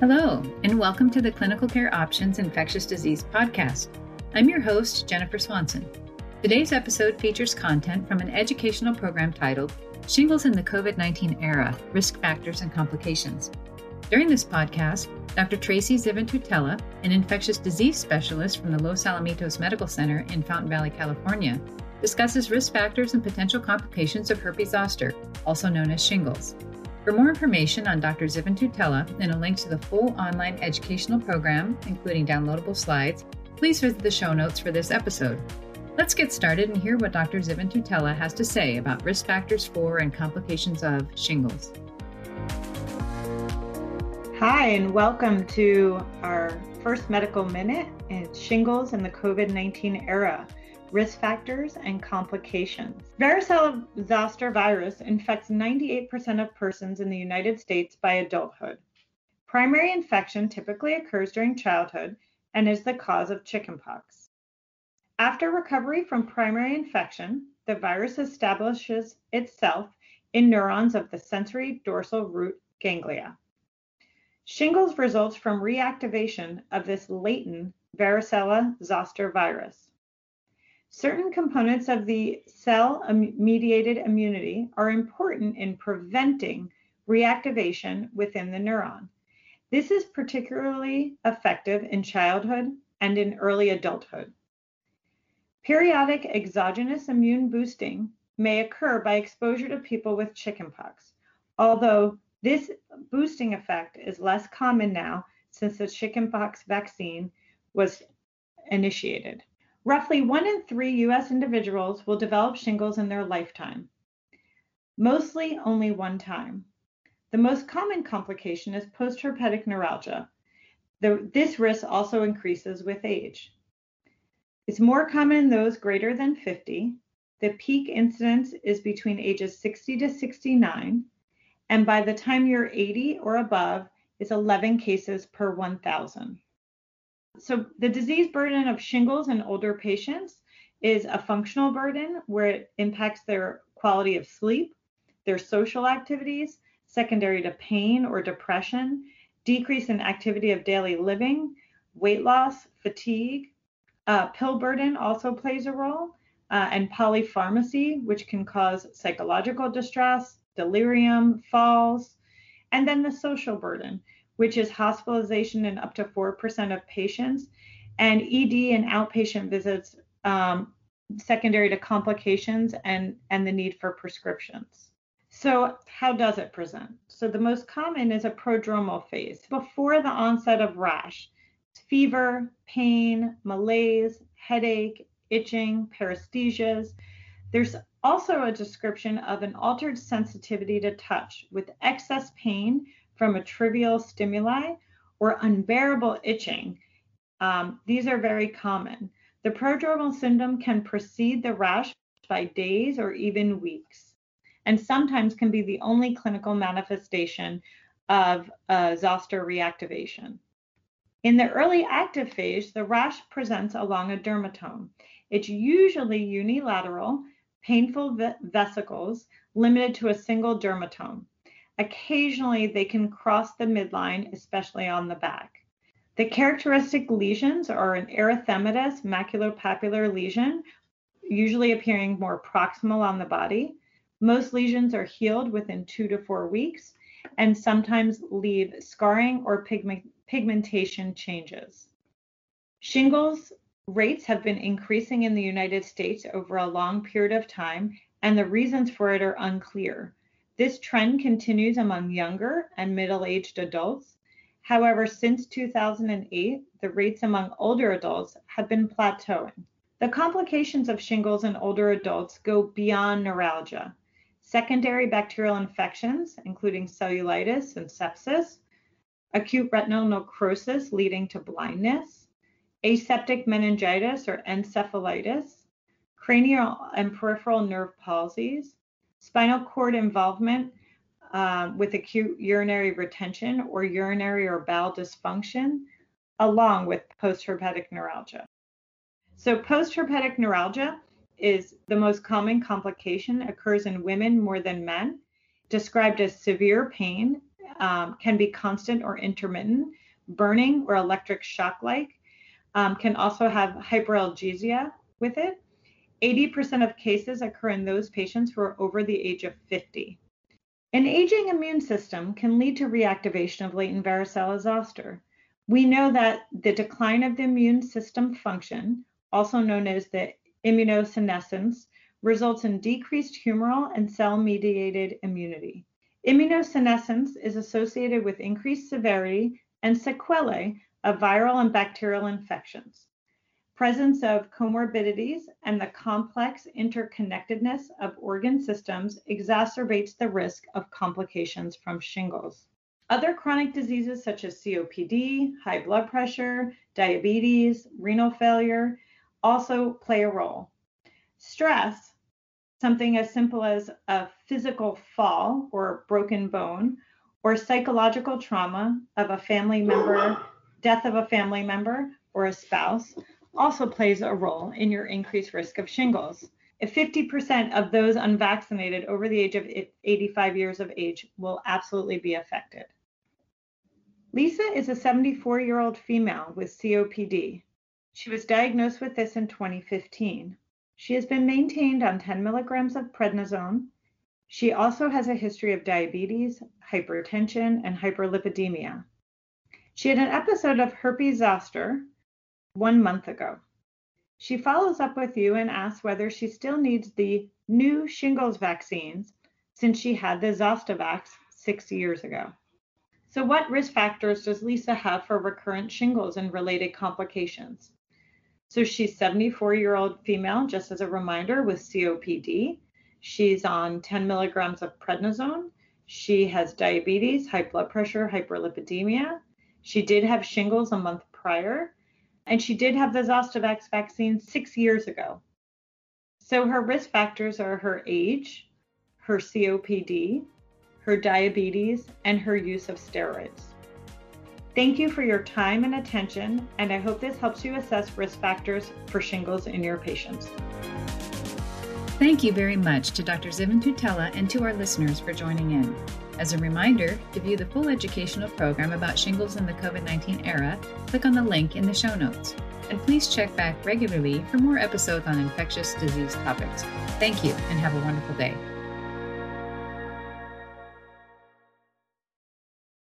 Hello, and welcome to the Clinical Care Options Infectious Disease Podcast. I'm your host, Jennifer Swanson. Today's episode features content from an educational program titled Shingles in the COVID 19 Era Risk Factors and Complications. During this podcast, Dr. Tracy Zivintutela, an infectious disease specialist from the Los Alamitos Medical Center in Fountain Valley, California, discusses risk factors and potential complications of herpes zoster, also known as shingles. For more information on Dr. Zivintutela and a link to the full online educational program, including downloadable slides, please visit the show notes for this episode. Let's get started and hear what Dr. Zivintutela has to say about risk factors for and complications of shingles. Hi, and welcome to our first medical minute. Shingles in the COVID 19 era risk factors, and complications. Varicella zoster virus infects 98% of persons in the United States by adulthood. Primary infection typically occurs during childhood and is the cause of chickenpox. After recovery from primary infection, the virus establishes itself in neurons of the sensory dorsal root ganglia. Shingles results from reactivation of this latent varicella zoster virus. Certain components of the cell mediated immunity are important in preventing reactivation within the neuron. This is particularly effective in childhood and in early adulthood. Periodic exogenous immune boosting may occur by exposure to people with chickenpox, although this boosting effect is less common now since the chickenpox vaccine was initiated. Roughly one in three US individuals will develop shingles in their lifetime, mostly only one time. The most common complication is postherpetic neuralgia. The, this risk also increases with age. It's more common in those greater than 50. The peak incidence is between ages 60 to 69, and by the time you're 80 or above, it's 11 cases per 1,000. So the disease burden of shingles in older patients is a functional burden where it impacts their quality of sleep, their social activities, secondary to pain or depression, decrease in activity of daily living, weight loss, fatigue. Uh, pill burden also plays a role, uh, and polypharmacy, which can cause psychological distress, delirium, falls, and then the social burden, which is hospitalization in up to 4% of patients, and ED and outpatient visits um, secondary to complications and, and the need for prescriptions. So, how does it present? So, the most common is a prodromal phase before the onset of rash, fever, pain, malaise, headache, itching, paresthesias. There's also a description of an altered sensitivity to touch with excess pain from a trivial stimuli or unbearable itching. Um, these are very common. The prodromal syndrome can precede the rash by days or even weeks, and sometimes can be the only clinical manifestation of zoster reactivation. In the early active phase, the rash presents along a dermatome. It's usually unilateral, painful vesicles limited to a single dermatome. Occasionally, they can cross the midline, especially on the back. The characteristic lesions are an erythematous maculopapular lesion, usually appearing more proximal on the body. Most lesions are healed within two to four weeks and sometimes leave scarring or pigment, pigmentation changes. Shingles rates have been increasing in the United States over a long period of time, and the reasons for it are unclear. This trend continues among younger and middle aged adults. However, since 2008, the rates among older adults have been plateauing. The complications of shingles in older adults go beyond neuralgia. Secondary bacterial infections, including cellulitis and sepsis, acute retinal necrosis leading to blindness, aseptic meningitis or encephalitis, cranial and peripheral nerve palsies, spinal cord involvement uh, with acute urinary retention or urinary or bowel dysfunction, along with postherpetic neuralgia. So, postherpetic neuralgia is the most common complication, occurs in women more than men, described as severe pain um, can be constant or intermittent, burning or electric shock like, um, can also have hyperalgesia with it. 80% of cases occur in those patients who are over the age of 50. An aging immune system can lead to reactivation of latent varicella zoster. We know that the decline of the immune system function, also known as the immunosenescence, results in decreased humoral and cell mediated immunity. Immunosenescence is associated with increased severity and sequelae of viral and bacterial infections. Presence of comorbidities and the complex interconnectedness of organ systems exacerbates the risk of complications from shingles. Other chronic diseases such as COPD, high blood pressure, diabetes, renal failure also play a role. Stress, something as simple as a physical fall or broken bone, or psychological trauma of a family member, death of a family member or a spouse, also plays a role in your increased risk of shingles. If 50% of those unvaccinated over the age of 85 years of age will absolutely be affected. Lisa is a 74 year old female with COPD. She was diagnosed with this in 2015. She has been maintained on 10 milligrams of prednisone. She also has a history of diabetes, hypertension, and hyperlipidemia. She had an episode of herpes zoster, one month ago. She follows up with you and asks whether she still needs the new shingles vaccines since she had the Zostavax six years ago. So, what risk factors does Lisa have for recurrent shingles and related complications? So, she's 74 year old female, just as a reminder, with COPD. She's on 10 milligrams of prednisone. She has diabetes, high blood pressure, hyperlipidemia. She did have shingles a month prior and she did have the Zostavax vaccine six years ago. So her risk factors are her age, her COPD, her diabetes, and her use of steroids. Thank you for your time and attention, and I hope this helps you assess risk factors for shingles in your patients. Thank you very much to Dr. Zivin Tutela and to our listeners for joining in. As a reminder, to view the full educational program about shingles in the COVID 19 era, click on the link in the show notes. And please check back regularly for more episodes on infectious disease topics. Thank you and have a wonderful day.